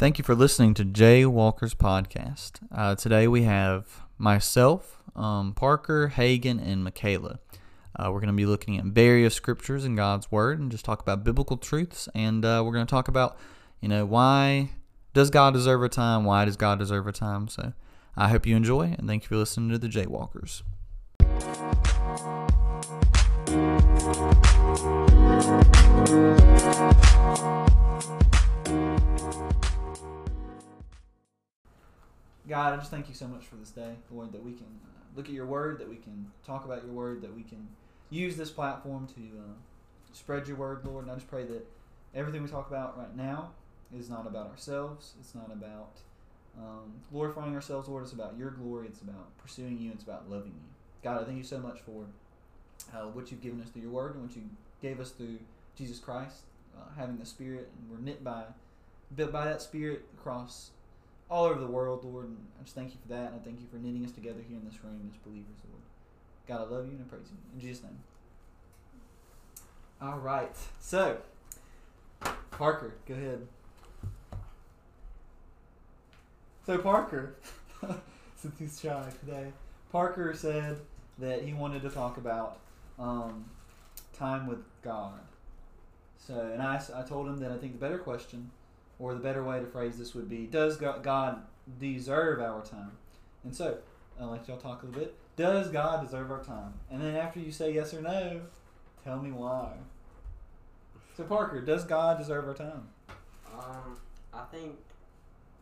Thank you for listening to Jay Walker's podcast. Uh, today we have myself, um, Parker, Heagan, and Michaela. Uh, we're going to be looking at various scriptures in God's Word and just talk about biblical truths. And uh, we're going to talk about, you know, why does God deserve a time? Why does God deserve a time? So I hope you enjoy, and thank you for listening to the Jay Walkers. God, I just thank you so much for this day, Lord, that we can uh, look at your word, that we can talk about your word, that we can use this platform to uh, spread your word, Lord. And I just pray that everything we talk about right now is not about ourselves. It's not about um, glorifying ourselves, Lord. It's about your glory. It's about pursuing you. It's about loving you. God, I thank you so much for uh, what you've given us through your word and what you gave us through Jesus Christ, uh, having the Spirit, and we're knit by, built by that Spirit across all over the world, Lord. And I just thank you for that, and I thank you for knitting us together here in this room as believers, Lord. God, I love you and I praise you. In Jesus' name. All right. So, Parker, go ahead. So, Parker, since he's shy today, Parker said that he wanted to talk about um, time with God. So, and I, I told him that I think the better question or the better way to phrase this would be Does God deserve our time? And so, I'll let y'all talk a little bit. Does God deserve our time? And then after you say yes or no, tell me why. So, Parker, does God deserve our time? Um, I think,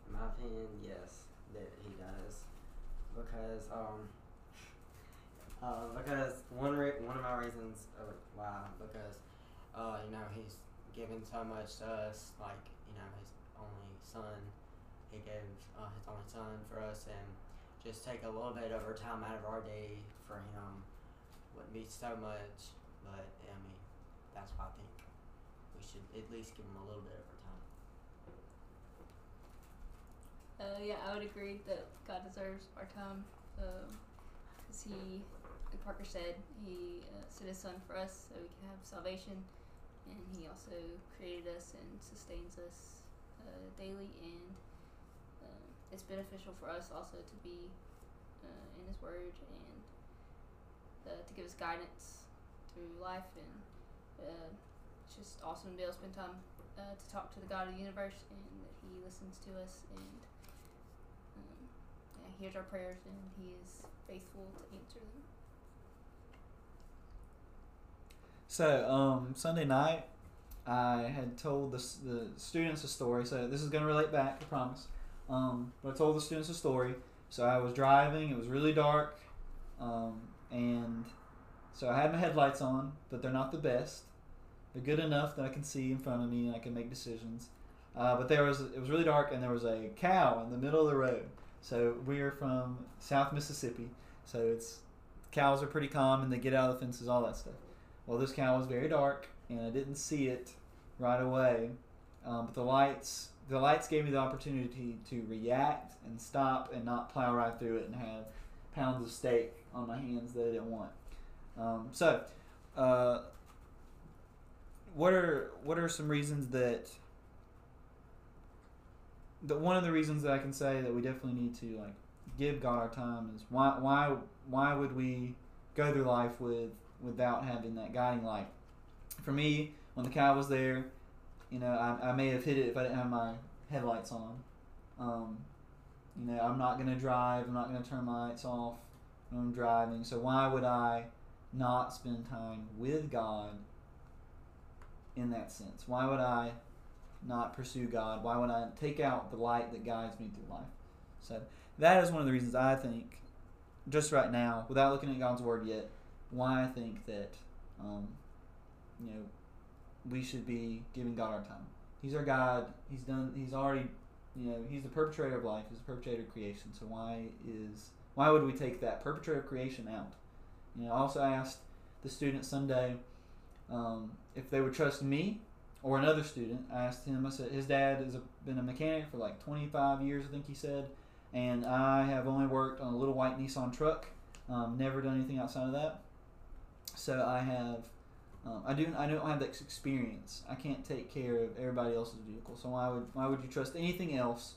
in my opinion, yes, that he does, because um, uh, because one re- one of my reasons why because uh, you know he's given so much to us, like know his only son, he gave uh, his only son for us, and just take a little bit of our time out of our day for him wouldn't be so much, but I mean that's why I think we should at least give him a little bit of our time. Uh, yeah, I would agree that God deserves our time. Because um, he, like Parker said, he uh, sent his son for us so we can have salvation. And he also created us and sustains us uh, daily. And uh, it's beneficial for us also to be uh, in his word and uh, to give us guidance through life. And uh, it's just awesome to be able to spend time to talk to the God of the universe and that he listens to us and um, yeah, hears our prayers and he is faithful to answer them. So, um, Sunday night, I had told the, the students a story. So, this is going to relate back, I promise. Um, but I told the students a story. So, I was driving, it was really dark, um, and so I had my headlights on, but they're not the best. They're good enough that I can see in front of me and I can make decisions. Uh, but there was it was really dark and there was a cow in the middle of the road. So we're from South Mississippi, so it's cows are pretty and they get out of the fences, all that stuff. Well, this cow was very dark and I didn't see it right away, um, but the lights the lights gave me the opportunity to react and stop and not plow right through it and have pounds of steak on my hands that I didn't want. Um, so, uh, what are what are some reasons that the one of the reasons that I can say that we definitely need to like give God our time is why why why would we go through life with without having that guiding light? For me, when the cow was there, you know, I, I may have hit it if I didn't have my headlights on. Um, you know, I'm not gonna drive. I'm not gonna turn my lights off when I'm driving. So why would I not spend time with God in that sense? Why would I not pursue God? Why would I take out the light that guides me through life? So that is one of the reasons I think, just right now, without looking at God's word yet, why I think that, um, you know, we should be giving God our time. He's our God. He's done. He's already, you know, He's the perpetrator of life. He's the perpetrator of creation. So why is why would we take that perpetrator of creation out? You know, I also asked the student Sunday um, if they would trust me or another student. I asked him. I said his dad has been a mechanic for like 25 years, I think he said, and I have only worked on a little white Nissan truck. Um, never done anything outside of that. So I have Um, I do. I don't have that experience. I can't take care of everybody else's vehicle. So why would why would you trust anything else?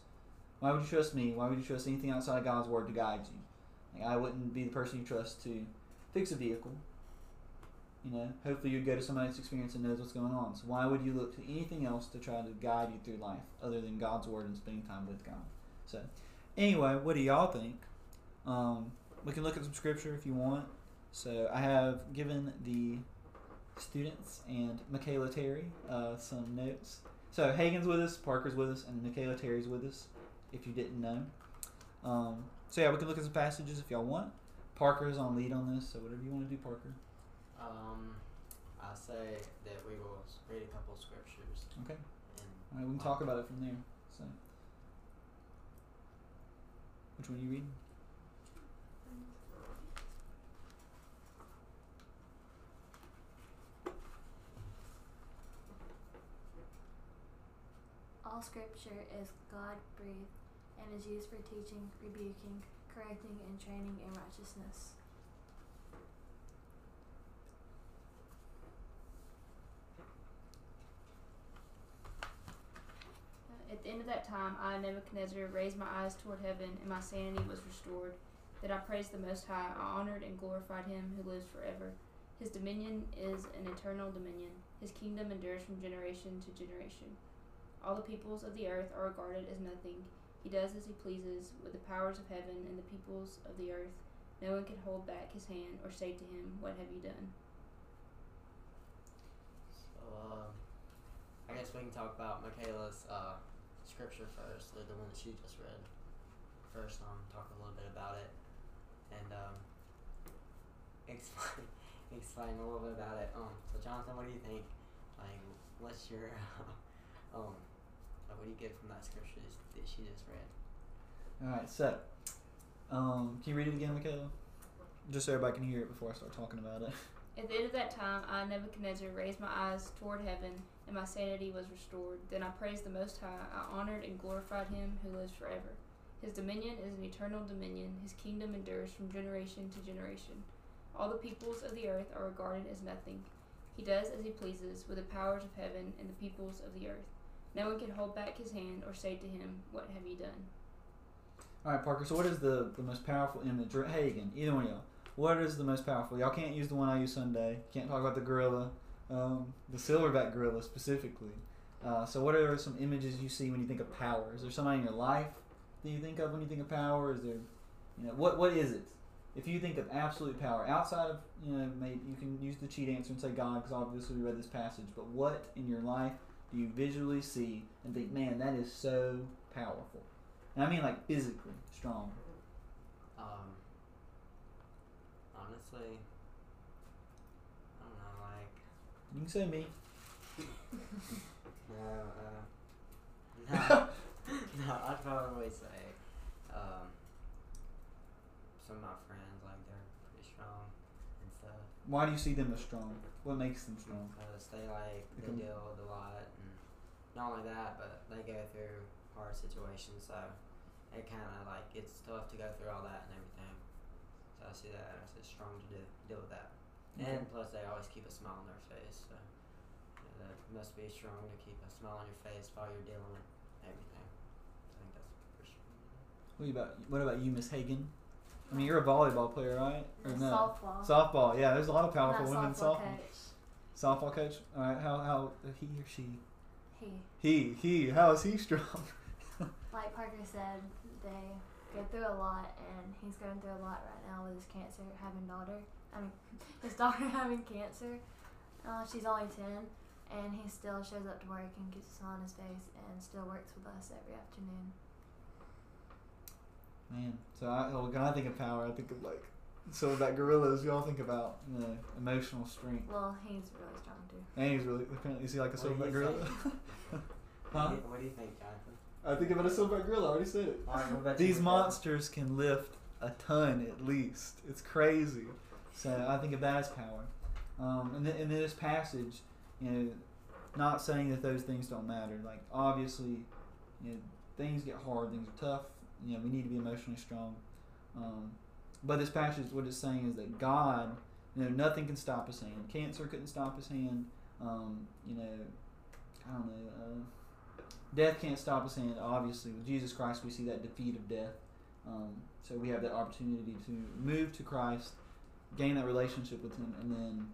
Why would you trust me? Why would you trust anything outside of God's word to guide you? Like I wouldn't be the person you trust to fix a vehicle. You know, hopefully you'd go to somebody that's experienced and knows what's going on. So why would you look to anything else to try to guide you through life other than God's word and spending time with God? So, anyway, what do y'all think? Um, we can look at some scripture if you want. So I have given the students and Michaela Terry uh, some notes. So Heagan's with us, Parker's with us, and Michaela Terry's with us. If you didn't know. Um, so yeah, we can look at some passages if y'all want. Parker is on lead on this, so whatever you want to do, Parker. Um, I say that we will read a couple scriptures Okay. and All right, we can talk about it from there. So, which one are you reading? All scripture is God breathed and is used for teaching, rebuking, correcting, and training in righteousness. At the end of that time, I, Nebuchadnezzar, raised my eyes toward heaven, and my sanity was restored. That I praised the Most High, I honored and glorified him who lives forever. His dominion is an eternal dominion, his kingdom endures from generation to generation. All the peoples of the earth are regarded as nothing. He does as he pleases with the powers of heaven and the peoples of the earth. No one can hold back his hand or say to him, What have you done? so uh, I guess we can talk about Michaela's uh, scripture first, or the one that she just read. First, um, talk a little bit about it, and um, explain explain a little bit about it. Um, so Jonathan, what do you think? Like, what's your um, like, what do you get from that scripture that she just read? All right, so um, can you read it again, Michaela? Just so everybody can hear it before I start talking about it. At the end of that time, I, Nebuchadnezzar, raised my eyes toward heaven, and my sanity was restored. Then I praised the Most High. I honored and glorified him who lives forever. His dominion is an eternal dominion. His kingdom endures from generation to generation. All the peoples of the earth are regarded as nothing. He does as he pleases with the powers of heaven and the peoples of the earth. No one could hold back his hand or say to him, What have you done? All right, Parker. So, what is the, the most powerful image? Or Heagan, either one of y'all. What is the most powerful? Y'all can't use the one I use Sunday. Can't talk about the gorilla, um, the silverback gorilla specifically. Uh, so, what are some images you see when you think of power? Is there somebody in your life that you think of when you think of power? Is there, you know, what what is it? If you think of absolute power outside of, you know, maybe you can use the cheat answer and say God, because obviously we read this passage. But what in your life you visually see and think, man, that is so powerful? And I mean like physically strong. Um, honestly, I don't know, like, You can say me. no, uh, no, no, I'd probably say, um, some of my friends, like, they're pretty strong and stuff. Why do you see them as strong? What makes them strong? Because they, like, they deal with a lot, not only that, but they go through hard situations, so it kind of, like, it's tough to go through all that and everything. So I see that as it's strong to do, deal with that. And plus, they always keep a smile on their face. So you know, that must be strong to keep a smile on your face while you're dealing with everything. I think that's for strong. What about what about you, Miss Heagan? I mean, you're a volleyball player, right? Or no? Softball. Softball. Yeah, there's a lot of powerful women softball softball. coach. Softball coach. All right. How how he or she? He, He he. How is he strong? like Parker said, they go through a lot, and he's going through a lot right now with his cancer, having daughter. I mean, his daughter having cancer. Uh, she's only ten, and he still shows up to work and keeps a smile on his face, and still works with us every afternoon. Man. So I well, when I think of power, I think of like so that gorillas. Y'all think about you know emotional strength. Well, he's really strong too. And he's really apparently is he like a What silverback gorilla? huh? What, do you, what do you think, Jonathan? I think about a silverback gorilla. I already said it. Alright, about These Michaela? monsters can lift a ton at least. It's crazy. So I think of that as power. Um, and, th- and this passage, you know, not saying that those things don't matter. Like obviously, you know, things get hard, things are tough. You know, we need to be emotionally strong. Um, but this passage, what it's saying is that God You know, nothing can stop his hand. Cancer couldn't stop his hand. Um, you know, I don't know. Uh, death can't stop his hand. Obviously, with Jesus Christ, we see that defeat of death. Um, so we have that opportunity to move to Christ, gain that relationship with Him, and then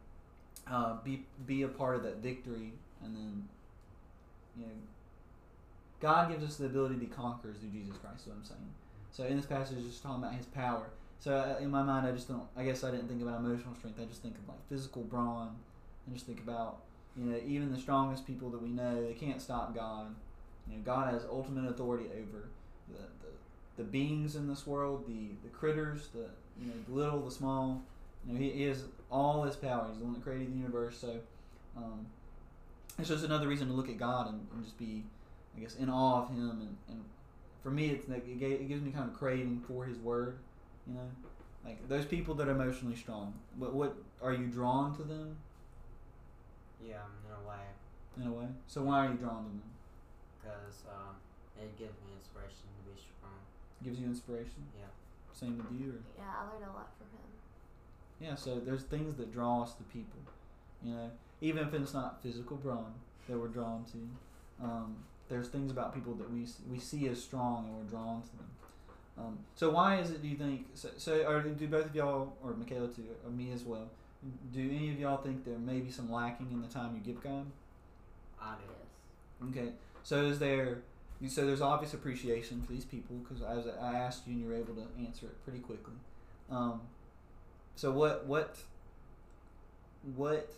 uh, be be a part of that victory. And then, you know, God gives us the ability to be conquerors through Jesus Christ. Is what I'm saying. So in this passage, it's just talking about His power. So uh, in my mind, I just don't. I guess I didn't think about emotional strength. I just think of like physical brawn. and just think about you know even the strongest people that we know, they can't stop God. You know, God has ultimate authority over the, the, the beings in this world, the, the critters, the you know the little, the small. You know, he, he has all this power. He's the one that created the universe. So um, it's just another reason to look at God and, and just be, I guess, in awe of Him. And, and for me, it's like it, ga- it gives me kind of craving for His Word. You know, like those people that are emotionally strong. What what are you drawn to them Yeah, in a way, in a way? So why are you drawn to them? because um, it gives me inspiration to be strong. Gives you inspiration. Yeah. Same with you, or Yeah, I learned a lot from him. yeah. So there's things that draw us to people. You know, even if it's not physical brawn that we're drawn to, um, there's things about people that we s- we see as strong and we're drawn to them. Um, so why is it? Do you think? So, so or do both of y'all, or Michaela too, or me as well? Do any of y'all think there may be some lacking in the time you give God? I do. Okay, so is there? So there's obvious appreciation for these people because as I asked you and you were able to answer it pretty quickly. Um, so what what what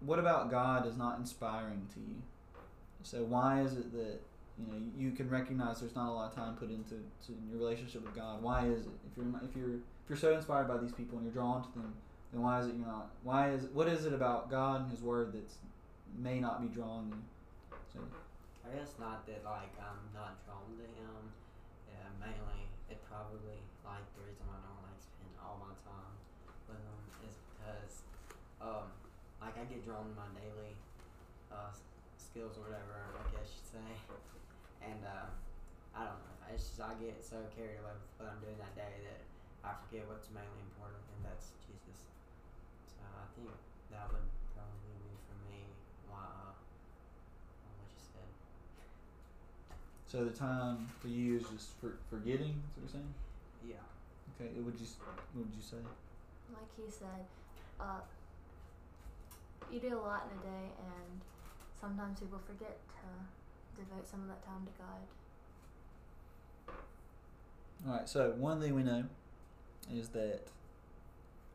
what about God is not inspiring to you? So why is it that you know you can recognize there's not a lot of time put into to in your relationship with God? Why is it if you're if you're if you're so inspired by these people and you're drawn to them, then why is it you're not? Why is what is it about God and His Word that may not be drawing you? So I guess not that like I'm not drawn to him. Yeah, mainly it probably like the reason why I don't like spend all my time with him is because um like I get drawn to my daily uh skills or whatever I guess you'd say, and uh, I don't know. It's just I get so carried away with what I'm doing that day that I forget what's mainly important, and that's Jesus. So I think that would probably be for me. Why? Uh, what you said. So the time for you is just for forgetting. That's what you're saying. Yeah. Okay. What would you What would you say? Like he said, uh, you do a lot in a day, and sometimes people forget to devote some of that time to God. All right. So one thing we know is that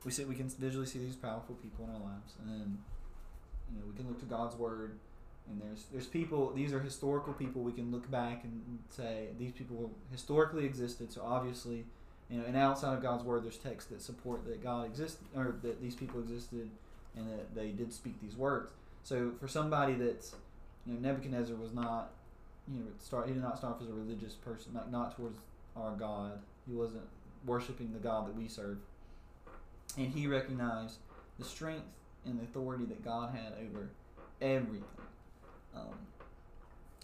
we see we can visually see these powerful people in our lives, and then you know we can look to God's word. And there's there's people. These are historical people. We can look back and say these people historically existed. So obviously, you know, and outside of God's word, there's texts that support that God existed or that these people existed, and that they did speak these words. So for somebody that's, you know, Nebuchadnezzar was not, you know, start he did not start off as a religious person, like not towards our God. He wasn't worshiping the God that we serve, and he recognized the strength and the authority that God had over everything. Um,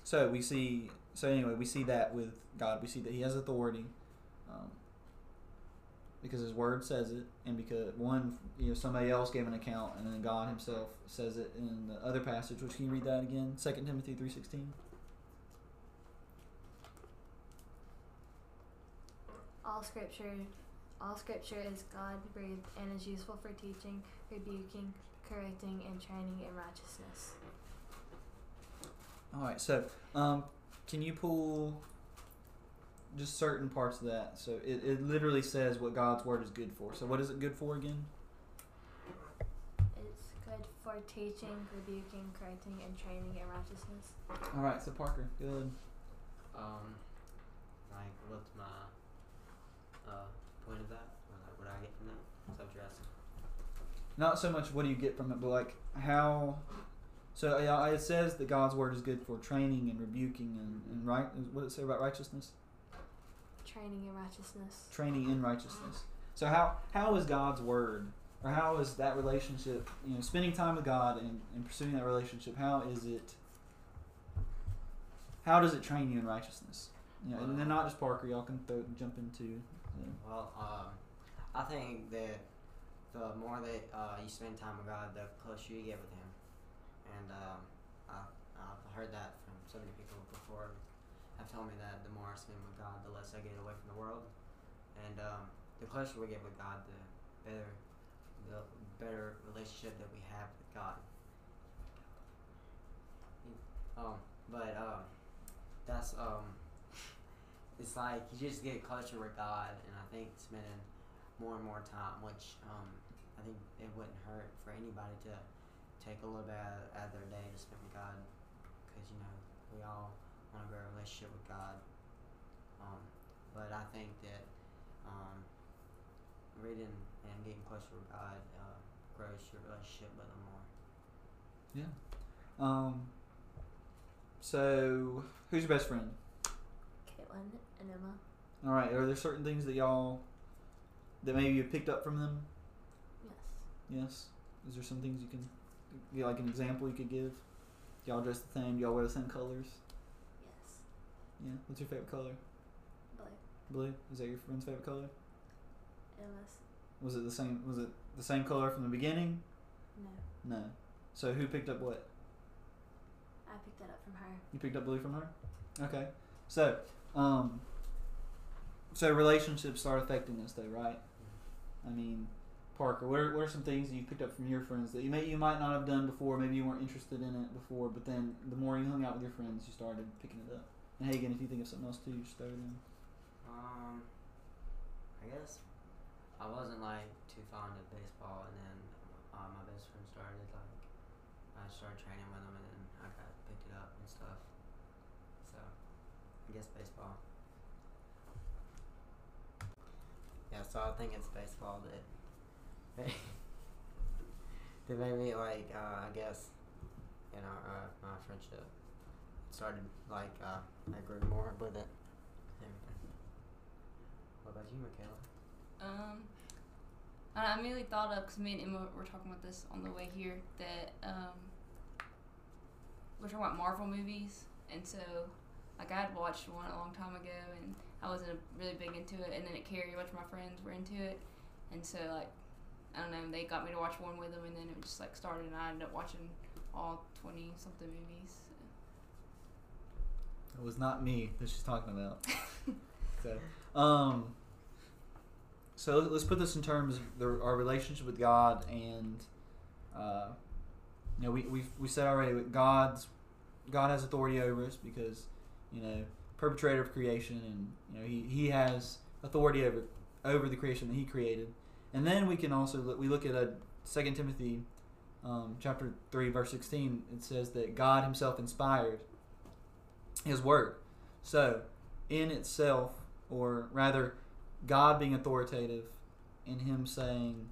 so we see. So anyway, we see that with God. We see that He has authority. Because his word says it, and because one, you know, somebody else gave an account, and then God Himself says it in the other passage. Which can you read that again? Second Timothy three sixteen. All scripture, all scripture is God breathed and is useful for teaching, rebuking, correcting, and training in righteousness. All right, so um, can you pull just certain parts of that? So it, it literally says what God's word is good for. So what is it good for again? It's good for teaching, rebuking, correcting, and training in righteousness. All right, so Parker, good. Um, like, what's my uh point of that? Or like, what I get from that? Is that what you're asking? Not so much what do you get from it, but like how. So yeah, it says that God's word is good for training and rebuking and, and right. What does it say about righteousness? Training in righteousness. Training in righteousness. So how how is God's word, or how is that relationship? You know, spending time with God and, and pursuing that relationship. How is it? How does it train you in righteousness? You know, and then not just Parker. Y'all can throw, jump into. uh, Well, um, I think that the more that uh, you spend time with God, the closer you get with Him. And um, I, I've heard that from so many people before. Have told me that the more I spend with God, the less I get away from the world. And um, the closer we get with God, the better the better relationship that we have with God. Um, but um, that's um, it's like you just get closer with God, and I think spending more and more time, which um, I think it wouldn't hurt for anybody to take a little bit out of their day to spend with God, because you know we all want to grow a relationship with God. Um, but I think that um, reading and getting closer with God uh, grows your relationship with Him more. Yeah. Um. So, who's your best friend? Caitlin and Emma. All right. Are there certain things that y'all that maybe you picked up from them? Yes. Yes. Is there some things you can, yeah, like an example you could give? Y'all dress the same. Y'all wear the same colors. Yeah. What's your favorite color? Blue. Blue. Is that your friend's favorite color? Emma's. Was it the same? Was it the same color from the beginning? No. No. So who picked up what? I picked that up from her. You picked up blue from her. Okay. So, um, so relationships start affecting us, though, right? I mean, Parker, what are, what are some things that you picked up from your friends that you may you might not have done before? Maybe you weren't interested in it before, but then the more you hung out with your friends, you started picking it up. And Heagan, if you think of something else too, just throw it in. Um, I guess I wasn't like too fond of baseball, and then uh, my best friend started like I started training with him, and then I got picked it up and stuff. So I guess baseball. Yeah, so I think it's baseball that that made me like uh, I guess you know uh, my friendship started like uh, I grew more with it. What about you, Michaela? Um, I immediately thought of because me and Emma were talking about this on the way here that um, we're talking about Marvel movies, and so like I had watched one a long time ago, and I wasn't really big into it, and then it carried a bunch of my friends were into it, and so like I don't know, they got me to watch one with them, and then it just like started, and I ended up watching all twenty something movies. It was not me that she's talking about. so, um, so let's put this in terms of the, our relationship with God, and uh, you know, we we we said already that God's God has authority over us because you know perpetrator of creation, and you know he he has authority over over the creation that he created, and then we can also look, we look at a Second Timothy. Um, chapter 3 verse 16 it says that god himself inspired his word. So, in itself, or rather, God being authoritative, and Him saying,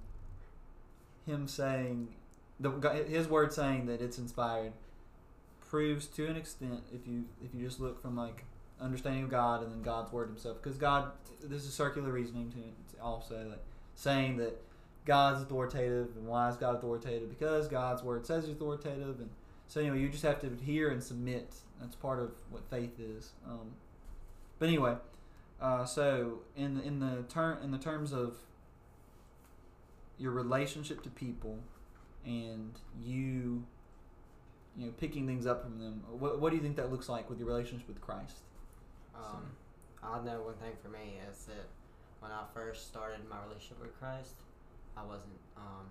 Him saying, the His word saying that it's inspired, proves to an extent if you if you just look from like understanding of God and then God's word Himself, because God, this is circular reasoning to also like saying that God's authoritative and why is God authoritative? Because God's word says He's authoritative and so know, you just have to adhere and submit. That's part of what faith is. Um, but anyway, uh, so in the, in the term in the terms of your relationship to people and you you know picking things up from them, what, what do you think that looks like with your relationship with Christ? Um, I know one thing for me is that when I first started my relationship with Christ, I wasn't. Um,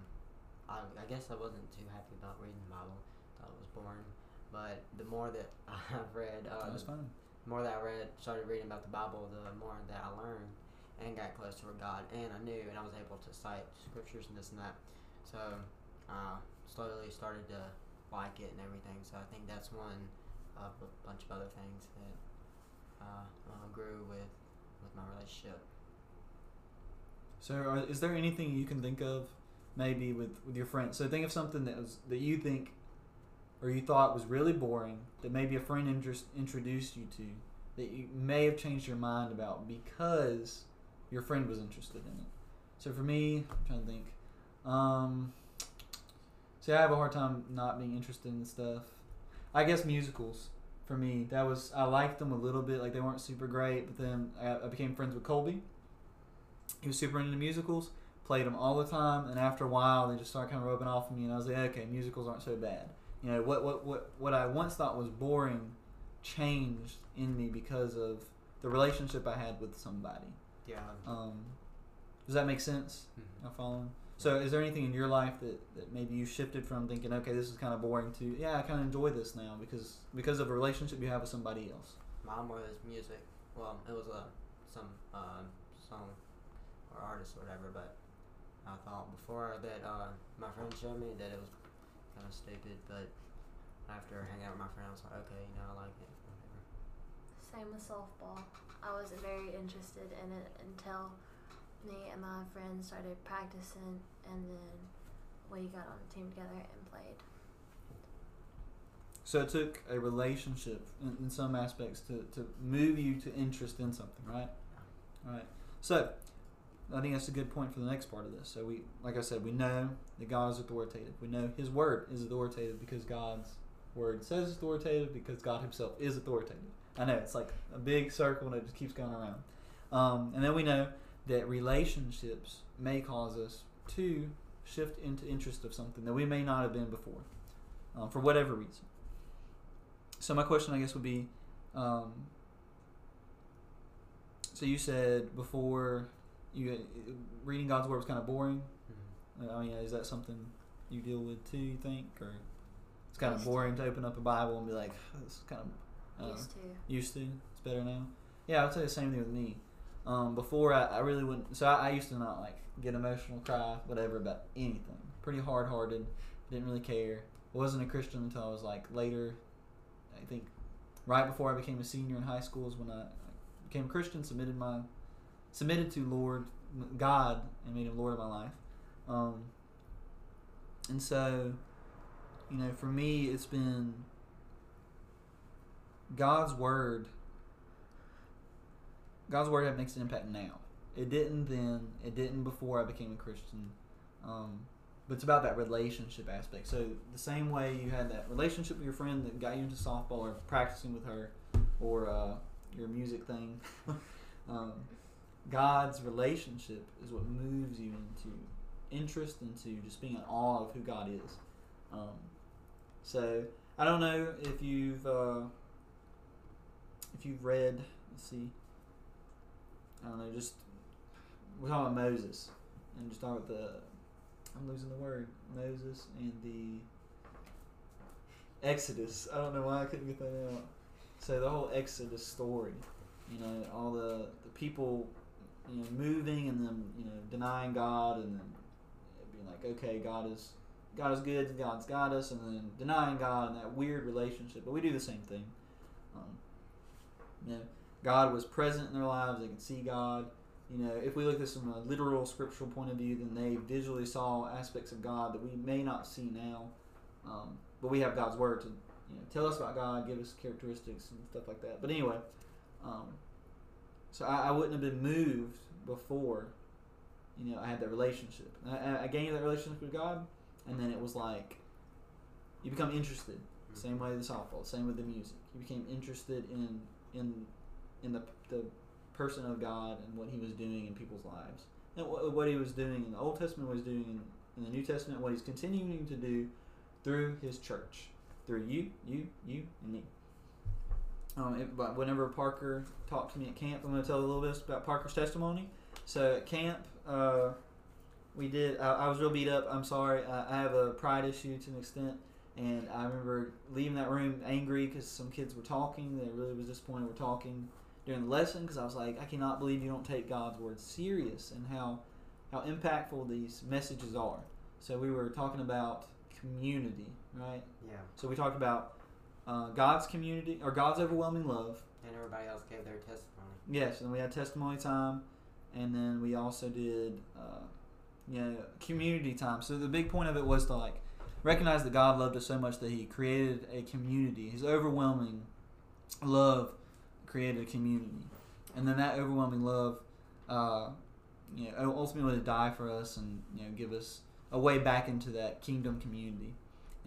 I, I guess I wasn't too happy about reading the Bible. Thought it was boring. But the more that I've read, uh, the more that I read, started reading about the Bible, the more that I learned and got closer with God, and I knew, and I was able to cite scriptures and this and that. So, uh, slowly started to like it and everything. So I think that's one of a bunch of other things that uh, uh, grew with with my relationship. So, are, is there anything you can think of, maybe with with your friends? So, think of something that was that you think, or you thought was really boring that maybe a friend interest, introduced you to, that you may have changed your mind about because your friend was interested in it. So, for me, I'm trying to think. Um, see, I have a hard time not being interested in stuff. I guess musicals for me. That was I liked them a little bit. Like they weren't super great, but then I, I became friends with Colby he was super into musicals, played them all the time, and after a while, they just started kind of rubbing off on me, and I was like, okay, musicals aren't so bad. You know, what what what what I once thought was boring changed in me because of the relationship I had with somebody. Yeah. Um, does that make sense? Mhm. I'm following. So, is there anything in your life that, that maybe you shifted from thinking, okay, this is kind of boring to, yeah, I kind of enjoy this now because because of a relationship you have with somebody else? Mine was music. Well, it was a some uh, song or artist or whatever, but I thought before that uh, my friend showed me that it was kind of stupid, but after hanging out with my friend, I was like, okay, you know, I like it. Whatever. Same with softball. I wasn't very interested in it until me and my friends started practicing, and then we got on a team together and played. So it took a relationship in, in some aspects to, to move you to interest in something, right? Right. So I think that's a good point for the next part of this. So we, like I said, we know that God is authoritative. We know His Word is authoritative because God's Word says authoritative because God Himself is authoritative. I know it's like a big circle and it just keeps going around. Um, and then we know that relationships may cause us to shift into interest of something that we may not have been before, um, for whatever reason. So my question, I guess, would be, um, so you said before you reading God's word was kind of boring. Mhm. I mean, is that something you deal with too? You think, or it's kind of Used to. boring to open up a Bible and be like, this is kind of uh, Used to. used to. It's better now. Yeah, I would say the same thing with me. Um, before I, I really wouldn't. So I, I used to not like get emotional, cry, whatever about anything. Pretty hard hearted. Didn't really care. Wasn't a Christian until I was like later. I think right before I became a senior in high school is when I became a Christian. Submitted my submitted to Lord God and made Him Lord of my life. Um, and so, you know, for me, it's been God's word. God's word that makes an impact now. It didn't then. It didn't before I became a Christian. Um, but it's about that relationship aspect. So the same way you had that relationship with your friend that got you into softball or practicing with her, or uh, your music thing. um, God's relationship is what moves you into interest, into just being in awe of who God is. Um, so I don't know if you've uh, if you've read. Let's see. I don't know. Just we're talking about Moses, and just talking about the. I'm losing the word. Moses and the Exodus. I don't know why I couldn't get that out. So the whole Exodus story, you know, all the the people, you know, moving and then you know denying God and then being like, okay, God is God is good, God's got us, and then denying God and that weird relationship. But we do the same thing. Um, you know, God was present in their lives; they could see God. You know, if we look at this from a literal scriptural point of view, then they visually saw aspects of God that we may not see now. Um, but we have God's word to you know tell us about God, give us characteristics and stuff like that. But anyway, um, so I, I wouldn't have been moved before. You know, I had that relationship. I- I, gained that relationship with God, and then it was like you become interested. Hmm. Same way with the softball. Same with the music. You became interested in in in the the person of God and what He was doing in people's lives, and what, what He was doing in the Old Testament, what He's doing in, in the New Testament, what He's continuing to do through His church, through you, you, you, and me. Um, it, but whenever Parker talked to me at camp, I'm going to tell a little bit about Parker's testimony. So at camp, uh, we did. I, I was real beat up. I'm sorry. I, I have a pride issue to an extent, and I remember leaving that room angry because some kids were talking. They really was disappointed. We're talking during the lesson because I was like, I cannot believe you don't take God's word serious and how how impactful these messages are. So we were talking about community, right? Yeah. So we talked about uh, God's community or God's overwhelming love. And everybody else gave their testimony. Yes, and we had testimony time, and then we also did, uh, you know, community time. So the big point of it was to like recognize that God loved us so much that He created a community. His overwhelming love created a community, and then that overwhelming love, uh, you know, ultimately to die for us and you know give us a way back into that kingdom community.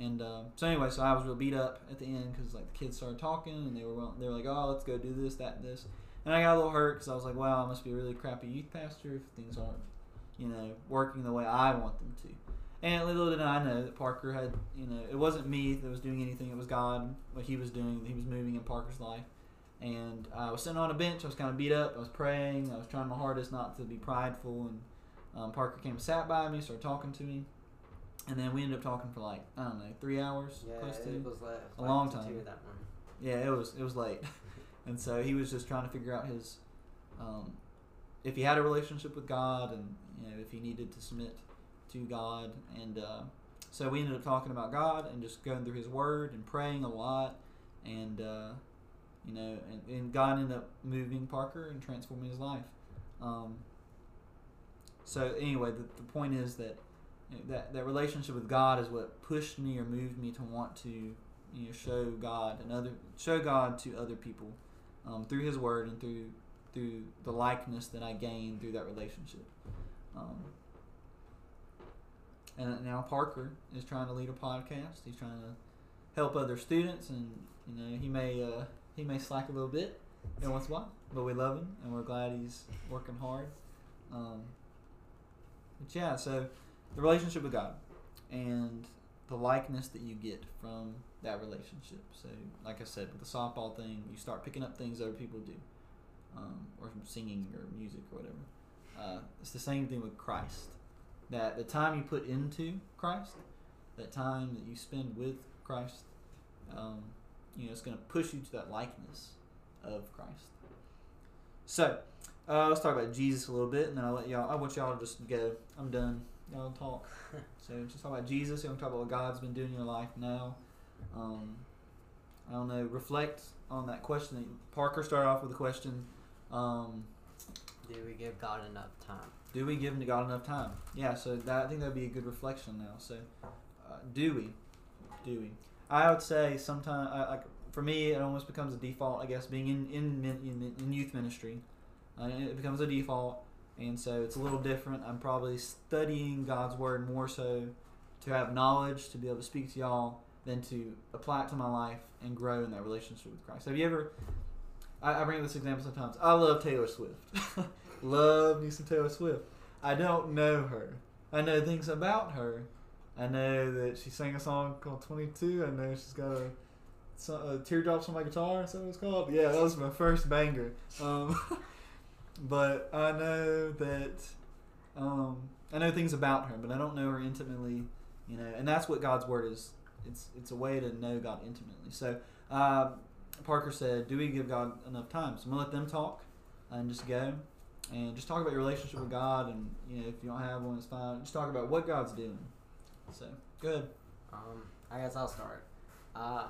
And uh, so anyway, so I was real beat up at the end because like the kids started talking and they were they were like, oh, let's go do this, that, and this. And I got a little hurt because I was like, wow, I must be a really crappy youth pastor if things aren't you know, working the way I want them to. And little did I know that Parker had, you know, it wasn't me that was doing anything. It was God, what He was doing. He was moving in Parker's life. And I was sitting on a bench. I was kind of beat up. I was praying. I was trying my hardest not to be prideful. And um, Parker came and sat by me, started talking to me. And then we ended up talking for like, I don't know, three hours, Yeah, close to. it was like, a long time. that one. Yeah, it was it was late, and so he was just trying to figure out his, um, if he had a relationship with God, and you know if he needed to submit to God, and uh, so we ended up talking about God and just going through His Word and praying a lot, and uh, you know, and, and God ended up moving Parker and transforming his life. Um, so anyway, the, the point is that that that relationship with God is what pushed me or moved me to want to you know show God and other show God to other people um, through His Word and through through the likeness that I gained through that relationship. Um, and now Parker is trying to lead a podcast. He's trying to help other students, and you know he may uh, he may slack a little bit every once in a while, but we love him and we're glad he's working hard. Um, but yeah, so the relationship with God and the likeness that you get from that relationship. So, like I said, with the softball thing, you start picking up things other people do, um, or from singing or music or whatever. Uh, it's the same thing with Christ. That the time you put into Christ, that time that you spend with Christ, um, you know, it's going to push you to that likeness of Christ. So, uh, let's talk about Jesus a little bit, and then I'll let y'all. I want y'all to just go. I'm done. Y'all talk. So just talk about Jesus. We're gonna talk about what God's been doing in your life now. Um, I don't know. Reflect on that question. That Parker started off with a question. Um, Do we give God enough time? do we give to God enough time? Yeah. So that I think that'd be a good reflection now. So, uh, do we? Do we? I would say sometimes, uh, like for me, it almost becomes a default. I guess being in in in, in youth ministry, uh, it becomes a default, and so it's a little different. I'm probably studying God's word more so to have knowledge to be able to speak to y'all than to apply it to my life and grow in that relationship with Christ. Have you ever? I, I bring up this example sometimes. I love Taylor Swift. love me some Taylor Swift. I don't know her. I know things about her. I know that she sang a song called 22. I know she's got a, teardrops on my guitar. Is that what it's called? Yeah, that was my first banger. Um, but I know that um, I know things about her, but I don't know her intimately. You know, and that's what God's word is. It's it's a way to know God intimately. So uh, Parker said, "Do we give God enough time?" So I'm gonna let them talk and just go and just talk about your relationship with God. And you know, if you don't have one, it's fine. Just talk about what God's doing. So good. Um, I guess I'll start. Uh,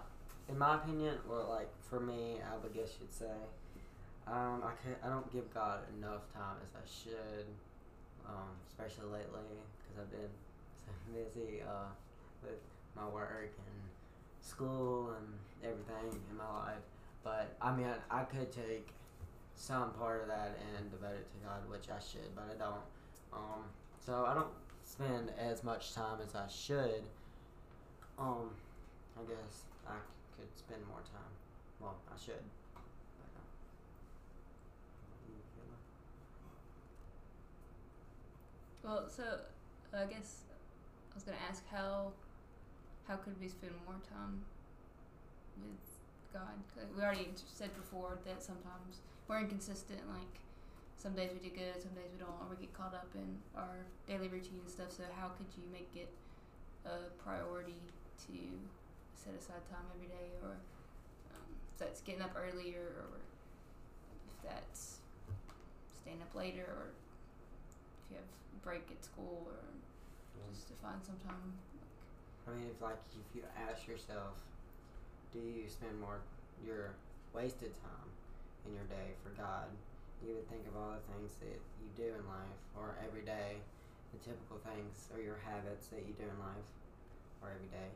in my opinion, well, like for me, I would guess you'd say, um, I can I don't give God enough time as I should, um, especially lately because I've been so busy uh, with my work and school and everything in my life. But I mean, I, I could take some part of that and devote it to God, which I should, but I don't. Um, so I don't spend as much time as I should. Um, I guess I could spend more time. Well, I should. But, uh, what do you feel like? Well, so I guess I was gonna ask how how could we spend more time with God? 'Cause we already said before that sometimes we're inconsistent. Like some days we do good, some days we don't, or we get caught up in our daily routine and stuff. So how could you make it a priority to set aside time every day, or um, if that's getting up earlier, or if that's staying up later, or if you have break at school, or just to find some time. Like, I mean, if like if you ask yourself, do you spend more your wasted time in your day for God? You would think of all the things that you do in life or every day, the typical things or your habits that you do in life or every day,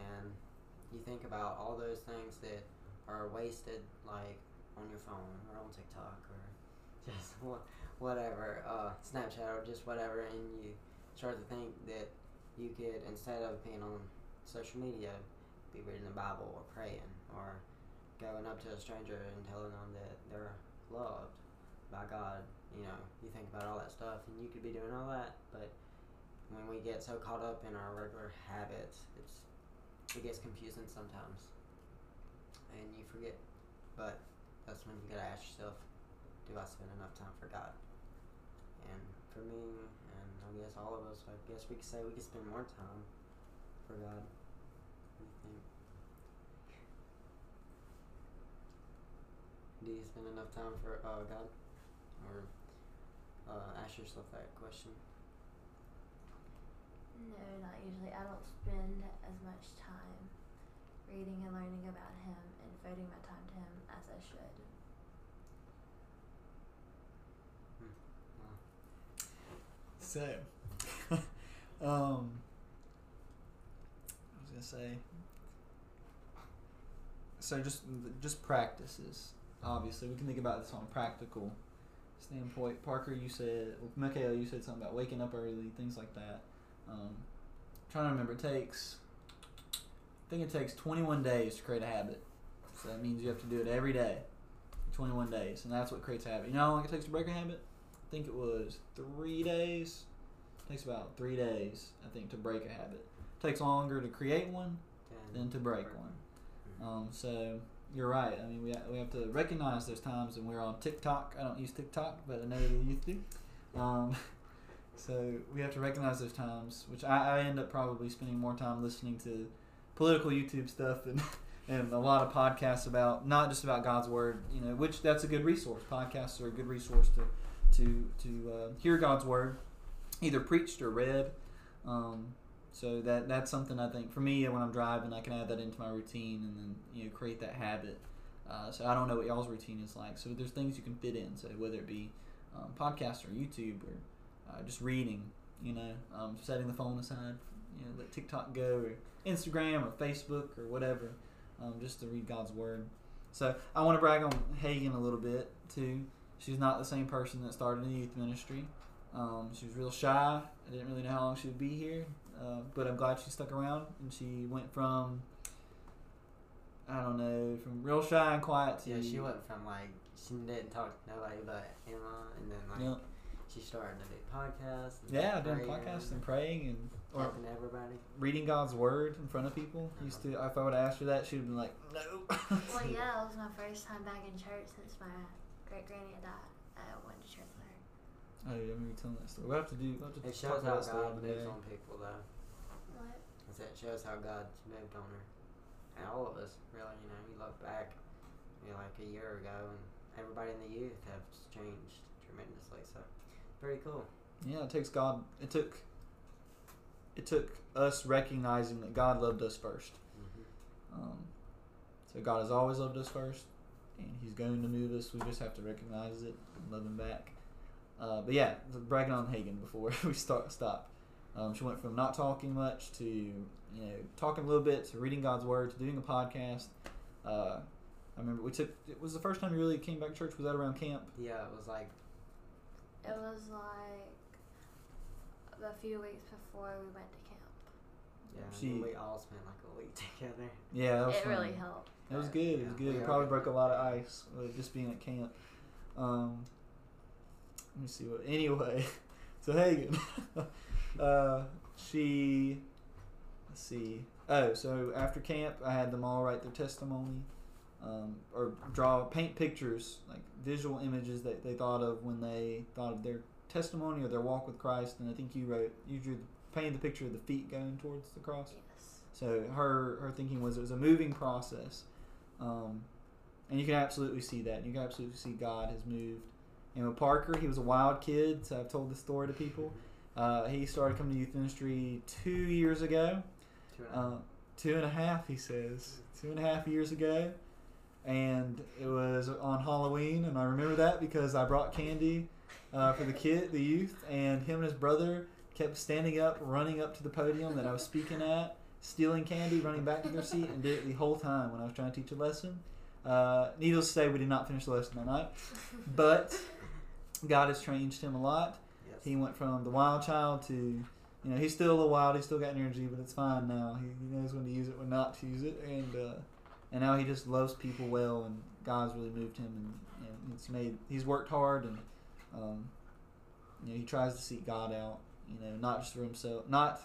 and you think about all those things that are wasted, like on your phone or on TikTok or just whatever, uh, Snapchat or just whatever, and you start to think that you could instead of being on social media be reading the bible or praying or going up to a stranger and telling them that they're loved by God. You know, you think about all that stuff, and you could be doing all that, but when we get so caught up in our regular habits, it's it gets confusing sometimes, and you forget. But that's when you gotta ask yourself, do I spend enough time for God? And for me, and I guess all of us, I guess we could say we could spend more time for God. Do you spend enough time for uh, God? Or uh, ask yourself that question. No, not usually. I don't spend as much time reading and learning about him and devoting my time to him as I should. So, um, I was gonna say. So just just practices. Obviously, we can think about this on a practical standpoint. Parker, you said, well, Michaela, you said something about waking up early, things like that. Um, trying to remember, it takes. I think it takes 21 days to create a habit. So that means you have to do it every day, 21 days, and that's what creates habit. You know how long it takes to break a habit? I think it was three days. It takes about three days, I think, to break a habit. It takes longer to create one than to break one. Um, so you're right. I mean, we, we have to recognize those times when we're on TikTok. I don't use TikTok, but I know the youth do. Um, so we have to recognize those times, which I, I end up probably spending more time listening to political YouTube stuff and and a lot of podcasts about not just about God's word, you know, which that's a good resource. Podcasts are a good resource to to to uh, hear God's word, either preached or read. Um, so that that's something I think for me when I'm driving, I can add that into my routine and then you know create that habit. Uh, so I don't know what y'all's routine is like. So there's things you can fit in. So whether it be um, podcast or YouTube or uh, just reading, you know, um, setting the phone aside, you know, let TikTok go or Instagram or Facebook or whatever, um, just to read God's word. So I want to brag on Heagan a little bit too. She's not the same person that started in the youth ministry. Um, she was real shy. I didn't really know how long she would be here, uh, but I'm glad she stuck around and she went from I don't know from real shy and quiet to Yeah, she went from like she didn't talk to nobody but Emma, and then like Yep. she started to do podcasts. And Yeah, doing praying podcasts and praying and or talking to everybody. reading God's word in front of people. Used to, if I would have asked her that, she'd have been like, "No." Well, yeah, that was my first time back in church since my great granny had died. I went to church with her. Oh, yeah, maybe telling that story. We'll have to do. We'll have to It shows how God one moves on people, though. What? I said It shows how God moved on her, and all of us, really. You know, you look back, you know, like a year ago, and everybody in the youth have changed tremendously. So, very cool. Yeah, it takes God. It took. It took us recognizing that God loved us first. hmm Um, so God has always loved us first, and He's going to move us. We just have to recognize it and love Him back. Uh, but yeah, bragging on Heagan before we start stop. Um, she went from not talking much to you know talking a little bit to reading God's word to doing a podcast. Uh, I remember we took. It was the first time you really came back to church. Was that around camp? Yeah, it was like It was like a few weeks before we went to camp. Yeah, She- we all spent like a week together. Yeah, that was It really helped. It was good. It was good. It probably broke a lot of ice with just being at camp. Um, let me see what. Anyway, so Heagan, uh, she, let's see. Oh, so after camp, I had them all write their testimony, um, or draw, paint pictures, like visual images that they thought of when they thought of their testimony or their walk with Christ. And I think you wrote, you drew, painted the picture of the feet going towards the cross. Yes. So her her thinking was it was a moving process, um, and you can absolutely see that. You can absolutely see God has moved. And with Parker, he was a wild kid. So I've told this story to people. Uh, he started coming to youth ministry two years ago, Two and a half. uh, two and a half. He says two and a half years ago, and it was on Halloween, and I remember that because I brought candy uh, for the kid, the youth, and him and his brother kept standing up, running up to the podium that I was speaking at, stealing candy, running back to their seat, and did it the whole time when I was trying to teach a lesson. Uh, needless to say, we did not finish the lesson that night, but God has changed him a lot. yes. He went from the wild child to, you know, he's still a little wild. He's still got energy, but it's fine now. He, he knows when to use it, when not to use it, and uh, and now he just loves people well, and God's really moved him, and, and it's made he's worked hard, and um, you know he tries to seek God out. You know, not just for himself, not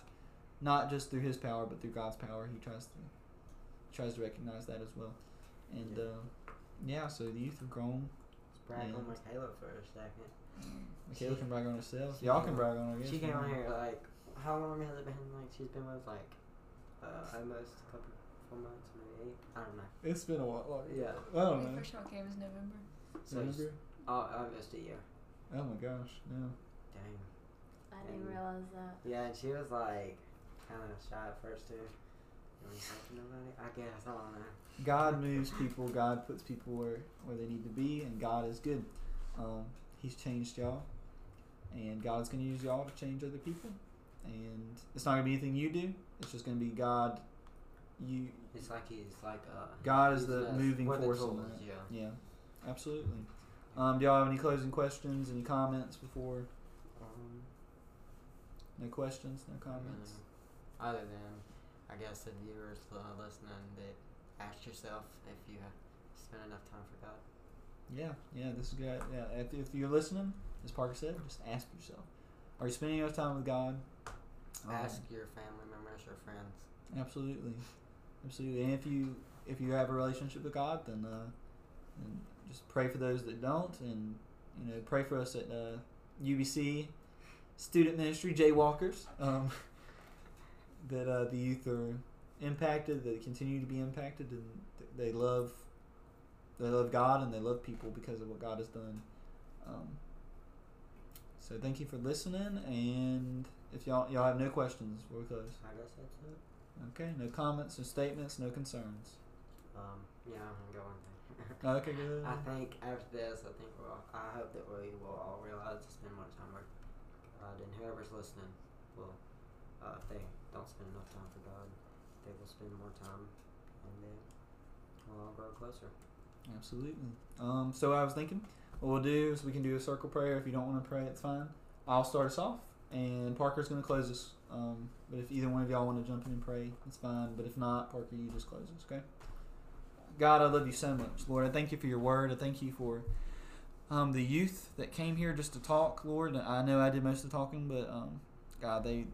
not just through his power, but through God's power. He tries to tries to recognize that as well. And Yeah. uh, yeah, so the youth have grown. Let's brag on And- Michaela for a second. Michaela She- can brag on herself. she Y'all came can brag on her. I guess. She came on here like how long has it been? Like she's been with like uh, almost a couple four months, maybe eight. I don't know. It's been a while. Like, Yeah. I don't When know. first y'all came was November. So Remember? it's- Oh, almost a year. Oh my gosh, no. Dang. I didn't And- realize that. Yeah, and she was like kind of shy at first too. You want to talk to nobody? I guess I don't know. God moves people. God puts people where, where they need to be, and God is good. Um, he's changed y'all, and God's going to use y'all to change other people. And it's not going to be anything you do. It's just going to be God. You, It's like he's like uh. God is the moving We're the force tools. Yeah. yeah, absolutely. Um, do y'all have any closing questions? Any comments before? Um, No questions. No comments. Mm, Other than, I guess the viewers uh, listening, that ask yourself if you have spent enough time for God. Yeah, yeah, this is good. Yeah, if, if you're listening, as Parker said, just ask yourself: Are you spending enough time with God? Um, Ask your family members or friends. Absolutely, absolutely. And if you if you have a relationship with God, then uh, then just pray for those that don't, and you know pray for us at uh, UBC Student Ministry Jaywalkers. Um, that uh, the youth are impacted, that continue to be impacted, and they love they love God and they love people because of what God has done. Um, so thank you for listening, and if y'all y'all have no questions, we'll close. I guess that's it. Okay, no comments, no statements, no concerns. Um, yeah, I'm going. Okay, good. I think after this, I think we'll. I hope that we will all realize to spend more time with God, and whoever's listening will, uh, if they don't spend enough time for God, they will spend more time, and then we'll all grow closer. Absolutely. Um, so I was thinking, what we'll do is we can do a circle prayer. If you don't want to pray, it's fine. I'll start us off, and Parker's going to close us. Um, but if either one of y'all want to jump in and pray, it's fine. But if not, Parker, you just close us, okay? God, I love you so much, Lord. I thank you for your word. I thank you for um, the youth that came here just to talk, Lord. I know I did most of the talking, but um, God, they,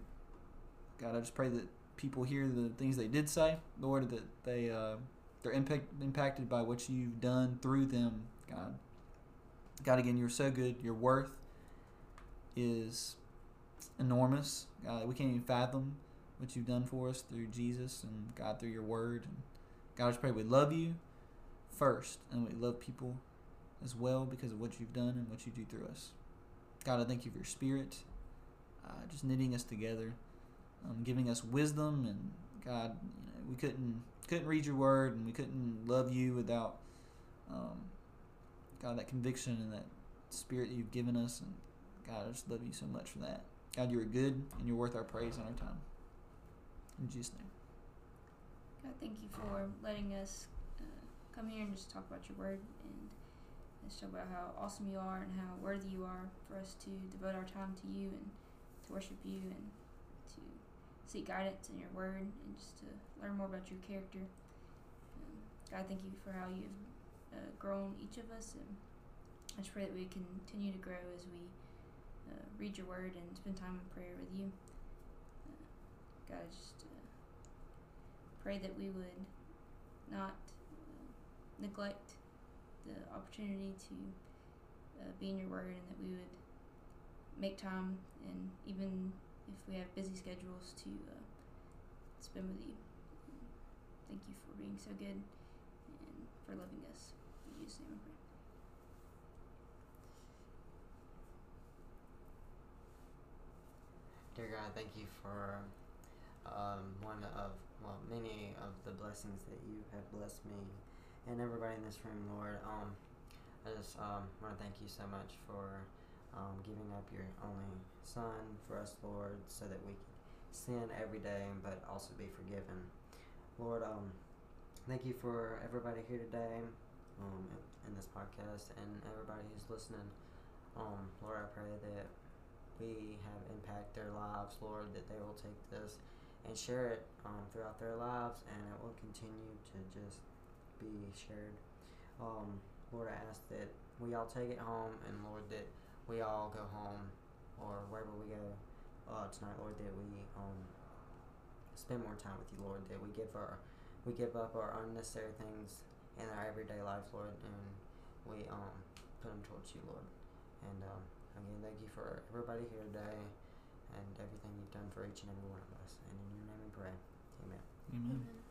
God, I just pray that people hear the things they did say, Lord, that they uh, they're impact, impacted by what you've done through them, God. God, again, you're so good. Your worth is enormous. God, we can't even fathom what you've done for us through Jesus and God through your word. And God, I just pray we love you first and we love people as well because of what you've done and what you do through us. God, I thank you for your spirit, uh, just knitting us together, um, giving us wisdom, and God, you know, we couldn't couldn't read your word and we couldn't love you without um, God that conviction and that spirit that you've given us. And God, I just love you so much for that. God, you are good and you're worth our praise and our time. In Jesus' name. God, thank you for letting us uh, come here and just talk about your word and show about how awesome you are and how worthy you are for us to devote our time to you and to worship you and to seek guidance in your word and just to learn more about your character. Um, God, thank you for how you've uh, grown each of us, and I just pray that we continue to grow as we uh, read your word and spend time in prayer with you. Uh, God, I just uh, pray that we would not uh, neglect the opportunity to uh, be in your word and that we would make time and even if we have busy schedules to uh, spend with you. Thank you for being so good and for loving us. In Jesus' name I pray. Dear God, thank you for um, one of, well, many of the blessings that you have blessed me and everybody in this room, Lord. Um, I just um, want to thank you so much for um, giving up your only Son for us, Lord, so that we can sin every day but also be forgiven. Lord, um, thank you for everybody here today um, in this podcast and everybody who's listening. Um, Lord, I pray that we have impact their lives, Lord, that they will take this and share it um, throughout their lives and it will continue to just be shared. Um, Lord, I ask that we all take it home, and Lord, that we all go home or wherever we go uh, tonight, Lord, that we um, spend more time with you, Lord, that we give our we give up our unnecessary things in our everyday life, Lord, and we um, put them towards you, Lord. And um, again, thank you for everybody here today and everything you've done for each and every one of us. And in your name we pray. Amen. Amen. Amen.